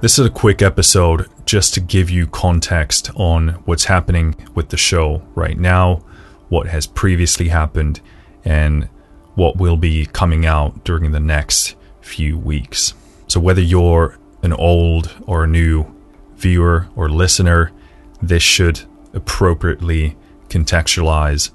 This is a quick episode just to give you context on what's happening with the show right now, what has previously happened, and what will be coming out during the next few weeks. So, whether you're an old or a new viewer or listener, this should appropriately contextualize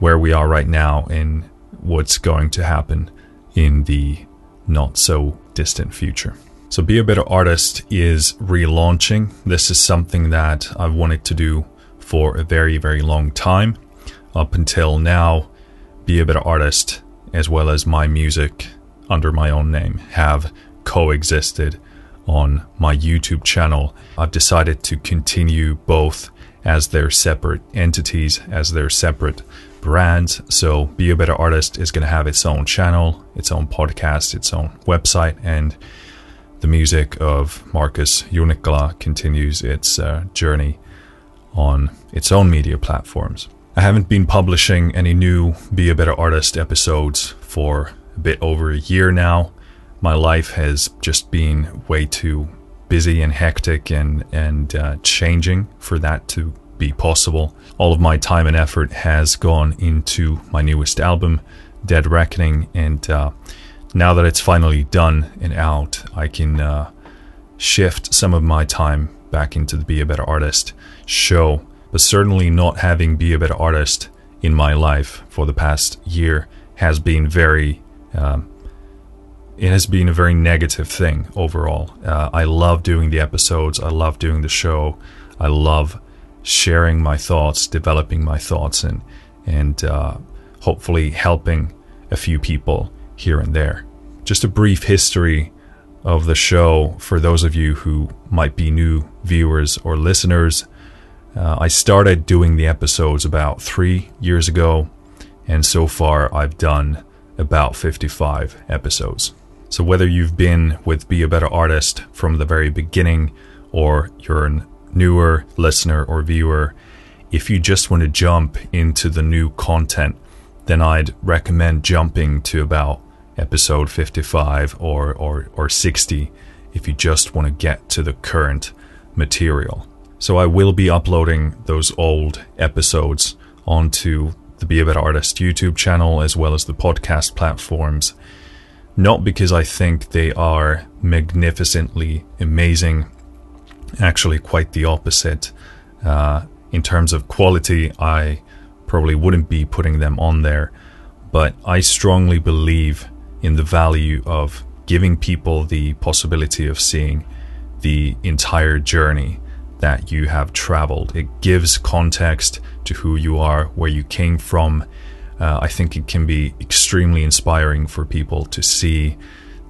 where we are right now and what's going to happen in the not so distant future. So, Be a Better Artist is relaunching. This is something that I've wanted to do for a very, very long time. Up until now, Be a Better Artist, as well as my music under my own name, have coexisted on my YouTube channel. I've decided to continue both as their separate entities, as their separate brands. So, Be a Better Artist is going to have its own channel, its own podcast, its own website, and the music of Marcus Junikala continues its uh, journey on its own media platforms. I haven't been publishing any new Be a Better Artist episodes for a bit over a year now. My life has just been way too busy and hectic and and uh, changing for that to be possible. All of my time and effort has gone into my newest album, Dead Reckoning, and uh, now that it's finally done and out, I can uh, shift some of my time back into the Be a Better Artist show. But certainly not having Be a Better Artist in my life for the past year has been very. Um, it has been a very negative thing overall. Uh, I love doing the episodes. I love doing the show. I love sharing my thoughts, developing my thoughts, and and uh, hopefully helping a few people here and there. Just a brief history of the show for those of you who might be new viewers or listeners. Uh, I started doing the episodes about three years ago, and so far I've done about 55 episodes. So, whether you've been with Be a Better Artist from the very beginning, or you're a newer listener or viewer, if you just want to jump into the new content, then I'd recommend jumping to about episode 55 or, or, or 60 if you just want to get to the current material. So I will be uploading those old episodes onto the Be a Better Artist YouTube channel as well as the podcast platforms. Not because I think they are magnificently amazing, actually, quite the opposite. Uh, in terms of quality, I probably wouldn't be putting them on there, but I strongly believe in the value of giving people the possibility of seeing the entire journey that you have traveled. It gives context to who you are, where you came from. Uh, I think it can be extremely inspiring for people to see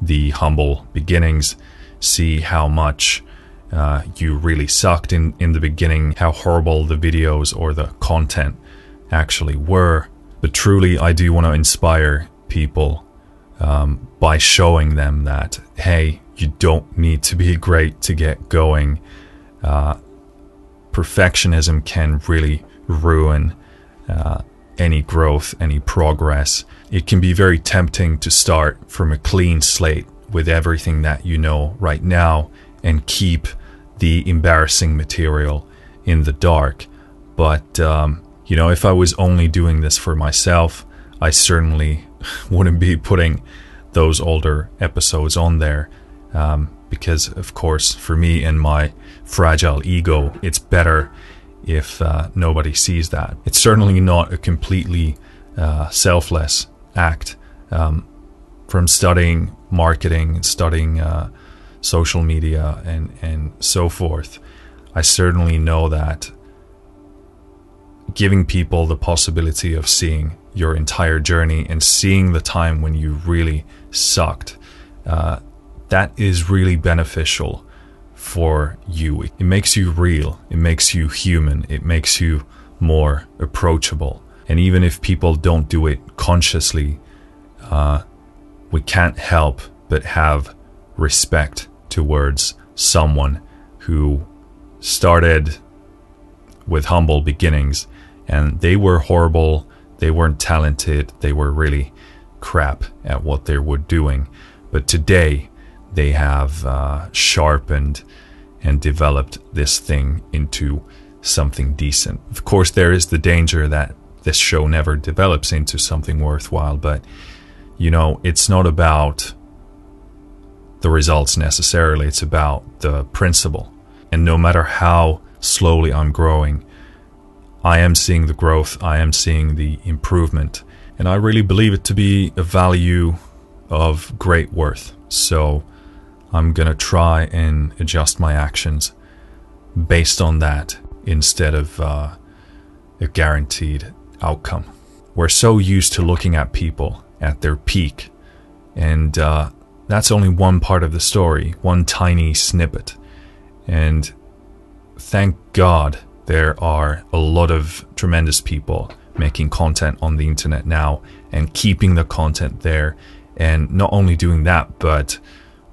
the humble beginnings, see how much uh, you really sucked in, in the beginning, how horrible the videos or the content actually were. But truly, I do want to inspire people um, by showing them that, hey, you don't need to be great to get going. Uh, perfectionism can really ruin uh, any growth, any progress. It can be very tempting to start from a clean slate with everything that you know right now and keep the embarrassing material in the dark. But, um, you know, if I was only doing this for myself, I certainly wouldn't be putting those older episodes on there um, because, of course, for me and my fragile ego, it's better if uh, nobody sees that. It's certainly not a completely uh, selfless act. Um, from studying marketing, studying uh, social media, and, and so forth, I certainly know that giving people the possibility of seeing your entire journey and seeing the time when you really sucked, uh, that is really beneficial for you. It makes you real, it makes you human, it makes you more approachable. And even if people don't do it consciously, uh, we can't help but have respect towards someone who started with humble beginnings and they were horrible they weren't talented, they were really crap at what they were doing. But today, they have uh, sharpened and developed this thing into something decent. Of course, there is the danger that this show never develops into something worthwhile, but you know, it's not about the results necessarily, it's about the principle. And no matter how slowly I'm growing, I am seeing the growth, I am seeing the improvement, and I really believe it to be a value of great worth. So I'm going to try and adjust my actions based on that instead of uh, a guaranteed outcome. We're so used to looking at people at their peak, and uh, that's only one part of the story, one tiny snippet. And thank God there are a lot of tremendous people making content on the internet now and keeping the content there. And not only doing that, but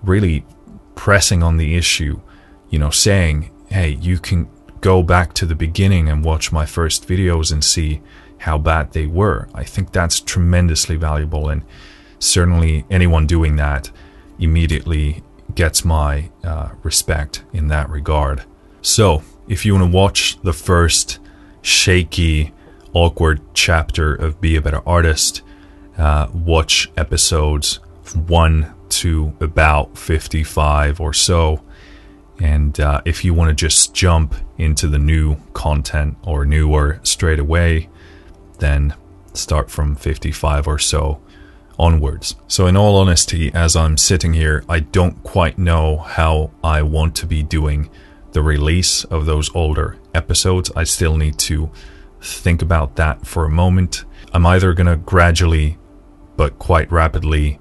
really pressing on the issue, you know, saying, hey, you can go back to the beginning and watch my first videos and see how bad they were. I think that's tremendously valuable, and certainly anyone doing that immediately gets my uh, respect in that regard. So, if you want to watch the first shaky, awkward chapter of Be a Better Artist, uh, watch episodes 1 to about 55 or so. And uh, if you want to just jump into the new content or newer straight away, then start from 55 or so onwards. So, in all honesty, as I'm sitting here, I don't quite know how I want to be doing the release of those older episodes. I still need to think about that for a moment. I'm either going to gradually but quite rapidly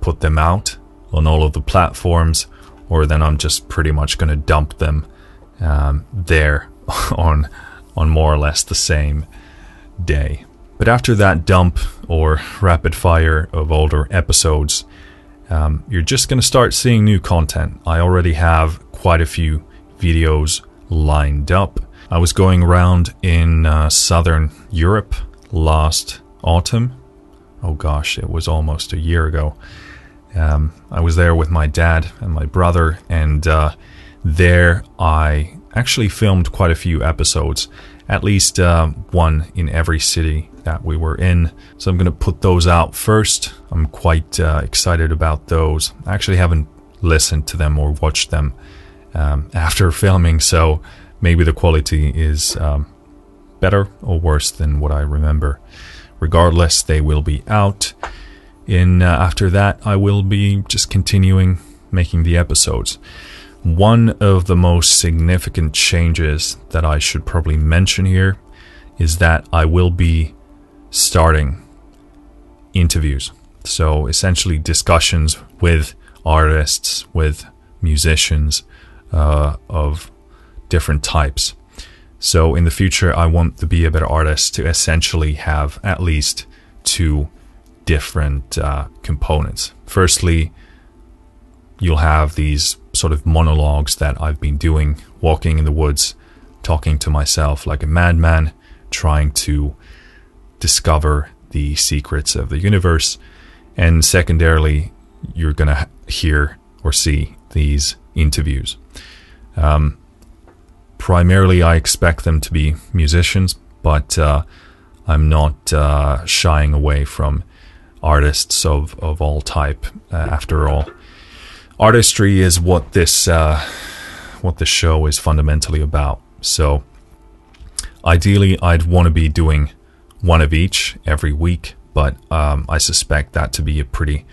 put them out on all of the platforms, or then I'm just pretty much going to dump them um, there on on more or less the same day. But after that dump or rapid fire of older episodes, um, you're just going to start seeing new content. I already have quite a few videos lined up. I was going around in uh, southern Europe last autumn. Oh gosh, it was almost a year ago. Um, I was there with my dad and my brother, and uh, there I actually filmed quite a few episodes, at least uh, one in every city that we were in. So I'm going to put those out first. I'm quite uh, excited about those. I actually haven't listened to them or watched them um, after filming, so maybe the quality is um, better or worse than what I remember. Regardless, they will be out. In uh, after that, I will be just continuing making the episodes. One of the most significant changes that I should probably mention here is that I will be starting interviews. So essentially, discussions with artists, with musicians, uh, of different types. So in the future, I want to be a better artist to essentially have at least two different uh, components. Firstly, you'll have these sort of monologues that I've been doing, walking in the woods, talking to myself like a madman, trying to discover the secrets of the universe. And secondarily, you're going to hear or see these interviews. Um, primarily, I expect them to be musicians, but uh, I'm not uh, shying away from artists of, of all type. Uh, after all, artistry is what this uh, what the show is fundamentally about. So, ideally, I'd want to be doing one of each every week, but um, I suspect that to be a pretty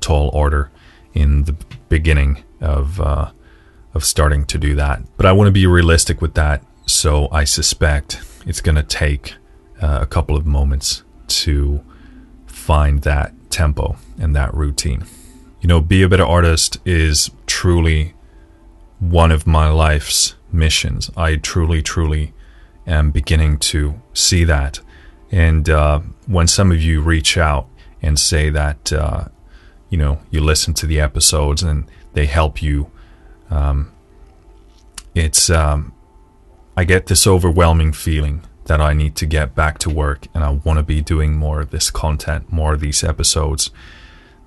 tall order in the beginning of uh, of starting to do that. But I want to be realistic with that, so I suspect it's going to take uh, a couple of moments to find that tempo and that routine. You know, be a better artist is truly one of my life's missions. I truly, truly am beginning to see that. And uh, when some of you reach out and say that, uh, you know, you listen to the episodes and they help you um, it's um, I get this overwhelming feeling that I need to get back to work and I want to be doing more of this content, more of these episodes.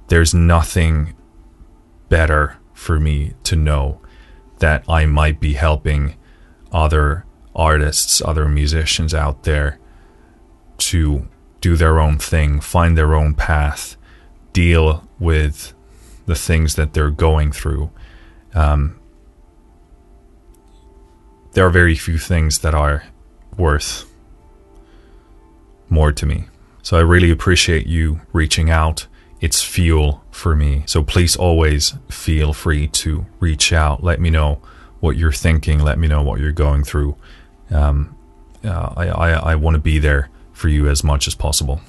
There's nothing better for me to know that I might be helping other artists, other musicians out there to do their own thing, find their own path, deal with the things that they're going through. Um, there are very few things that are worth more to me. So I really appreciate you reaching out. It's fuel for me. So please always feel free to reach out. Let me know what you're thinking. Let me know what you're going through. Um, uh, I, I, I want to be there for you as much as possible.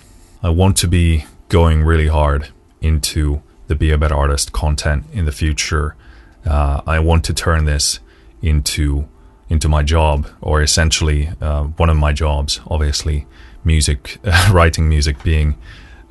I want to be going really hard into the Be a Better Artist content in the future. Uh, I want to turn this into into my job, or essentially uh, one of my jobs, obviously, music, writing music being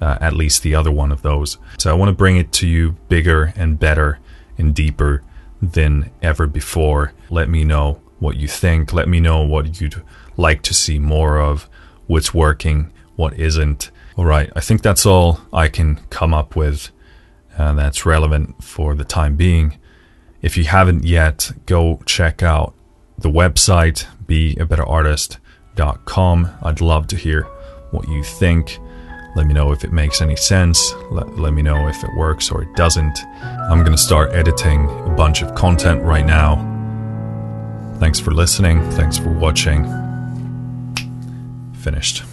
uh, at least the other one of those. So I want to bring it to you bigger and better and deeper than ever before. Let me know what you think. Let me know what you'd like to see more of, what's working, what isn't. All right, I think that's all I can come up with uh, that's relevant for the time being. If you haven't yet, go check out the website, beabetterartist.com. I'd love to hear what you think. Let me know if it makes any sense. Let, let me know if it works or it doesn't. I'm going to start editing a bunch of content right now. Thanks for listening. Thanks for watching. Finished.